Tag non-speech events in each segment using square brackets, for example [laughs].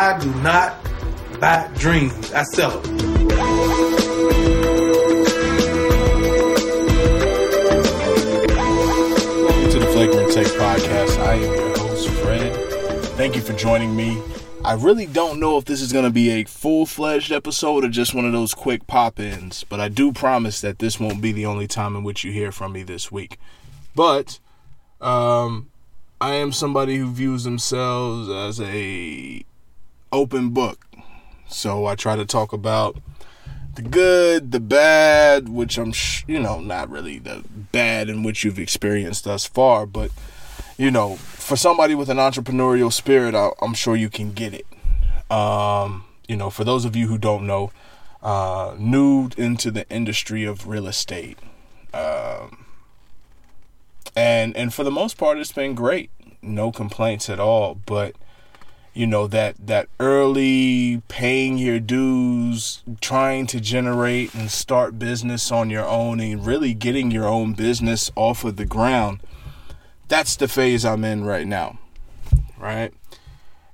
I do not buy dreams. I sell them. Welcome to the Flagrant Take podcast. I am your host, Fred. Thank you for joining me. I really don't know if this is going to be a full fledged episode or just one of those quick pop ins, but I do promise that this won't be the only time in which you hear from me this week. But um, I am somebody who views themselves as a open book. So I try to talk about the good, the bad, which I'm, sh- you know, not really the bad in which you've experienced thus far, but you know, for somebody with an entrepreneurial spirit, I, am sure you can get it. Um, you know, for those of you who don't know, uh, new into the industry of real estate, um, and and for the most part, it's been great. No complaints at all. But you know that that early paying your dues trying to generate and start business on your own and really getting your own business off of the ground that's the phase I'm in right now right?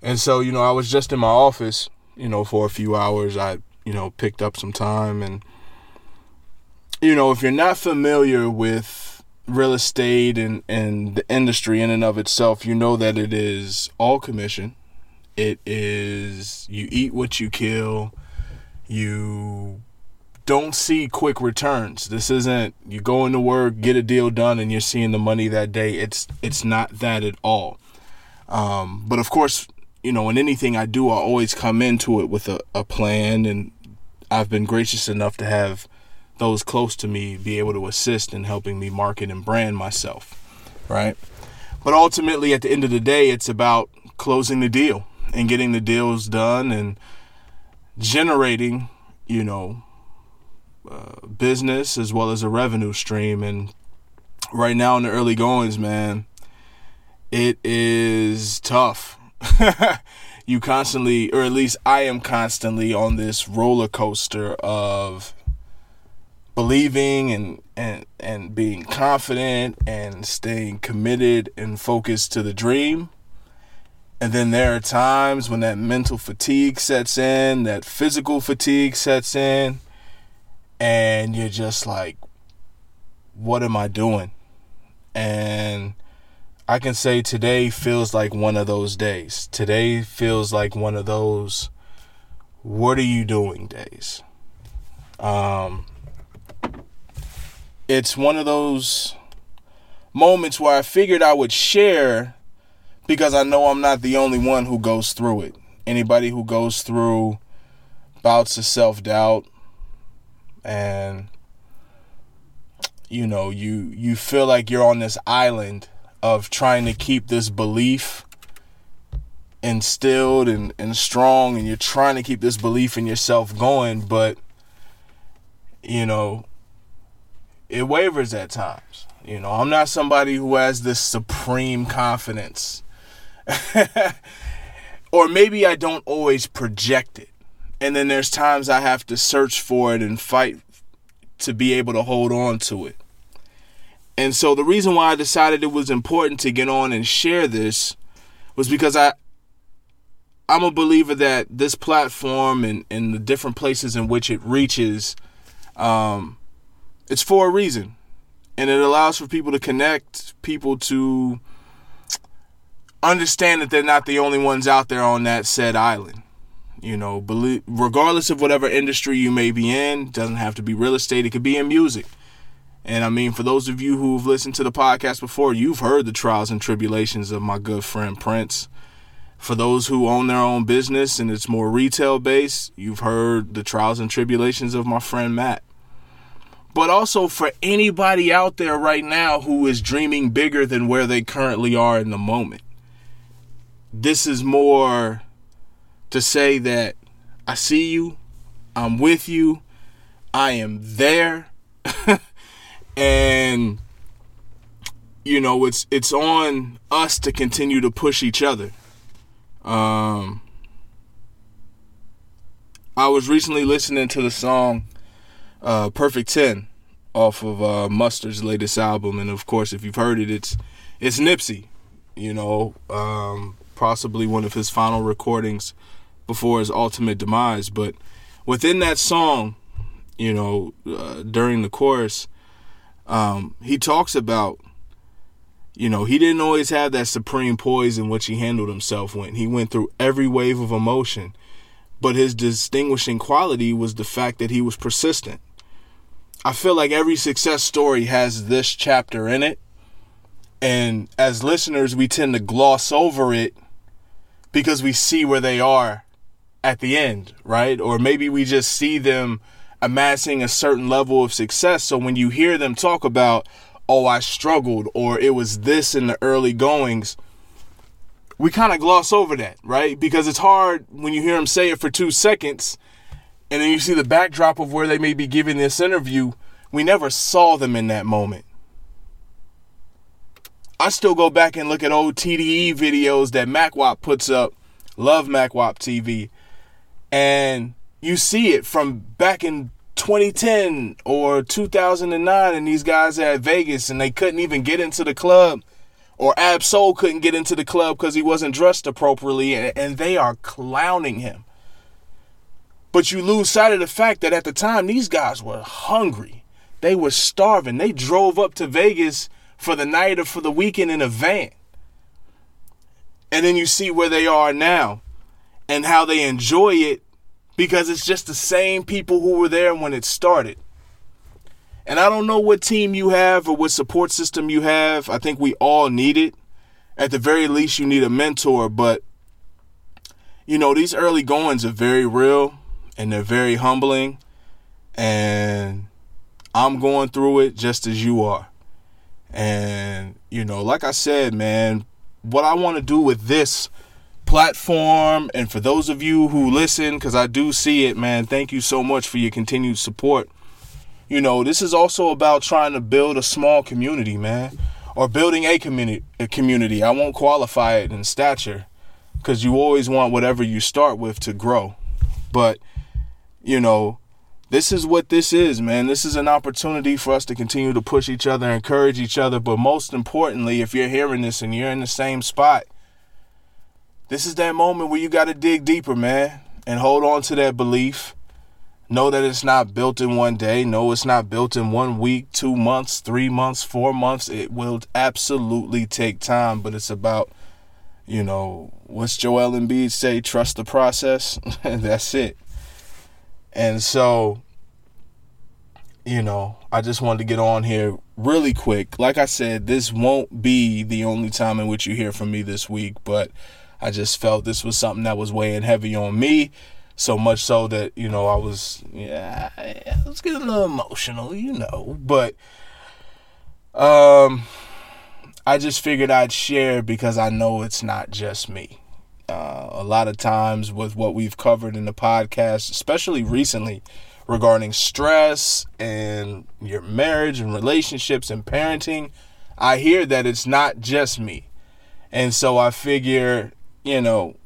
And so you know I was just in my office you know for a few hours. I you know picked up some time and you know if you're not familiar with real estate and and the industry in and of itself you know that it is all commission it is you eat what you kill. You don't see quick returns. This isn't you go into work, get a deal done, and you're seeing the money that day. It's it's not that at all. Um, but of course, you know, in anything I do, I always come into it with a, a plan, and I've been gracious enough to have those close to me be able to assist in helping me market and brand myself, right? But ultimately, at the end of the day, it's about closing the deal and getting the deals done and generating, you know, uh, business as well as a revenue stream. And right now in the early goings, man, it is tough. [laughs] you constantly, or at least I am constantly on this roller coaster of believing and and and being confident and staying committed and focused to the dream and then there are times when that mental fatigue sets in, that physical fatigue sets in, and you're just like, what am I doing? And I can say today feels like one of those days. Today feels like one of those, what are you doing days? Um, it's one of those moments where I figured I would share because I know I'm not the only one who goes through it. Anybody who goes through bouts of self doubt and you know you you feel like you're on this island of trying to keep this belief instilled and, and strong and you're trying to keep this belief in yourself going but you know it wavers at times you know i'm not somebody who has this supreme confidence [laughs] or maybe I don't always project it. And then there's times I have to search for it and fight to be able to hold on to it. And so the reason why I decided it was important to get on and share this was because I I'm a believer that this platform and, and the different places in which it reaches um, it's for a reason. And it allows for people to connect, people to understand that they're not the only ones out there on that said island. You know, regardless of whatever industry you may be in, doesn't have to be real estate, it could be in music. And I mean, for those of you who've listened to the podcast before, you've heard the trials and tribulations of my good friend Prince. For those who own their own business and it's more retail based, you've heard the trials and tribulations of my friend Matt. But also for anybody out there right now who is dreaming bigger than where they currently are in the moment this is more to say that I see you, I'm with you, I am there. [laughs] and you know, it's it's on us to continue to push each other. Um I was recently listening to the song uh, Perfect 10 off of uh, Mustard's latest album and of course if you've heard it it's it's Nipsey, you know, um, possibly one of his final recordings before his ultimate demise. But within that song, you know, uh, during the chorus, um, he talks about, you know, he didn't always have that supreme poise in which he handled himself when he went through every wave of emotion. But his distinguishing quality was the fact that he was persistent. I feel like every success story has this chapter in it. And as listeners, we tend to gloss over it because we see where they are at the end, right? Or maybe we just see them amassing a certain level of success. So when you hear them talk about, oh, I struggled, or it was this in the early goings, we kind of gloss over that, right? Because it's hard when you hear them say it for two seconds and then you see the backdrop of where they may be giving this interview. We never saw them in that moment. I still go back and look at old TDE videos that MackWop puts up. Love MackWop TV. And you see it from back in 2010 or 2009 and these guys at Vegas and they couldn't even get into the club or Ab-Soul couldn't get into the club because he wasn't dressed appropriately and, and they are clowning him. But you lose sight of the fact that at the time these guys were hungry. They were starving. They drove up to Vegas for the night or for the weekend in a van. And then you see where they are now and how they enjoy it because it's just the same people who were there when it started. And I don't know what team you have or what support system you have. I think we all need it. At the very least, you need a mentor. But, you know, these early goings are very real and they're very humbling. And I'm going through it just as you are. And, you know, like I said, man, what I want to do with this platform and for those of you who listen, because I do see it, man, thank you so much for your continued support. You know, this is also about trying to build a small community, man, or building a community. A community. I won't qualify it in stature because you always want whatever you start with to grow. But, you know, this is what this is, man. This is an opportunity for us to continue to push each other, encourage each other. But most importantly, if you're hearing this and you're in the same spot, this is that moment where you got to dig deeper, man, and hold on to that belief. Know that it's not built in one day. No, it's not built in one week, two months, three months, four months. It will absolutely take time, but it's about, you know, what's Joel Embiid say? Trust the process. [laughs] That's it. And so, you know, I just wanted to get on here really quick. Like I said, this won't be the only time in which you hear from me this week, but I just felt this was something that was weighing heavy on me. So much so that, you know, I was, yeah, I was getting a little emotional, you know. But, um, I just figured I'd share because I know it's not just me. Uh, a lot of times with what we've covered in the podcast, especially recently, regarding stress and your marriage and relationships and parenting, I hear that it's not just me. And so I figure, you know,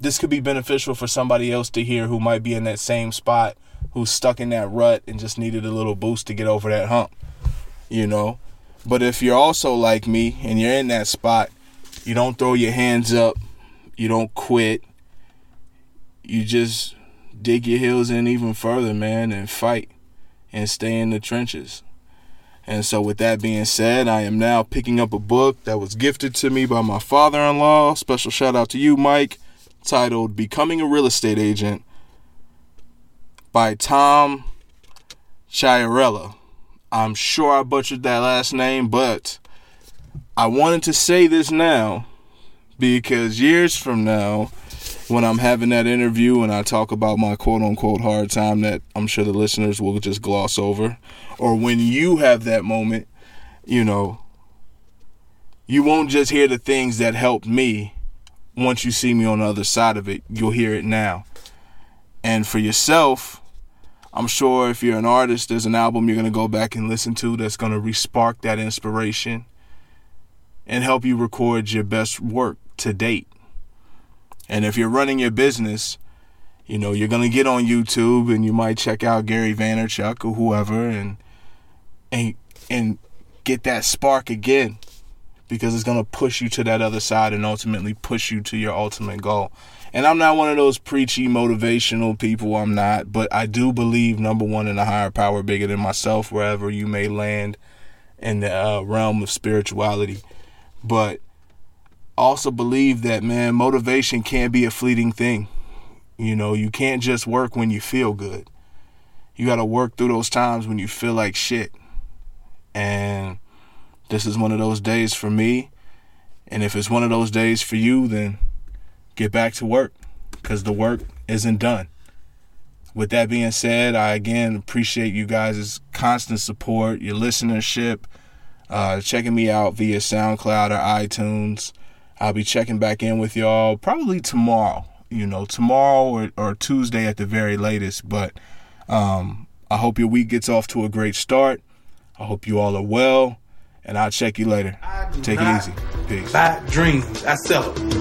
this could be beneficial for somebody else to hear who might be in that same spot, who's stuck in that rut and just needed a little boost to get over that hump, you know. But if you're also like me and you're in that spot, you don't throw your hands up, you don't quit, you just dig your heels in even further, man, and fight and stay in the trenches. And so, with that being said, I am now picking up a book that was gifted to me by my father in law. Special shout out to you, Mike, titled Becoming a Real Estate Agent by Tom Chiarella. I'm sure I butchered that last name, but I wanted to say this now because years from now, when I'm having that interview and I talk about my quote unquote hard time that I'm sure the listeners will just gloss over, or when you have that moment, you know, you won't just hear the things that helped me once you see me on the other side of it. You'll hear it now. And for yourself, I'm sure if you're an artist, there's an album you're going to go back and listen to that's going to respark that inspiration and help you record your best work to date. And if you're running your business, you know, you're gonna get on YouTube and you might check out Gary Vaynerchuk or whoever and and and get that spark again because it's gonna push you to that other side and ultimately push you to your ultimate goal. And I'm not one of those preachy motivational people. I'm not, but I do believe number one in a higher power bigger than myself, wherever you may land in the uh, realm of spirituality. But also believe that man, motivation can't be a fleeting thing. You know, you can't just work when you feel good. You got to work through those times when you feel like shit. And this is one of those days for me. And if it's one of those days for you, then get back to work because the work isn't done. With that being said, I again appreciate you guys' constant support, your listenership, uh, checking me out via SoundCloud or iTunes. I'll be checking back in with y'all probably tomorrow, you know, tomorrow or, or Tuesday at the very latest. But um, I hope your week gets off to a great start. I hope you all are well, and I'll check you later. Take it easy. Peace. Buy dreams. I sell them.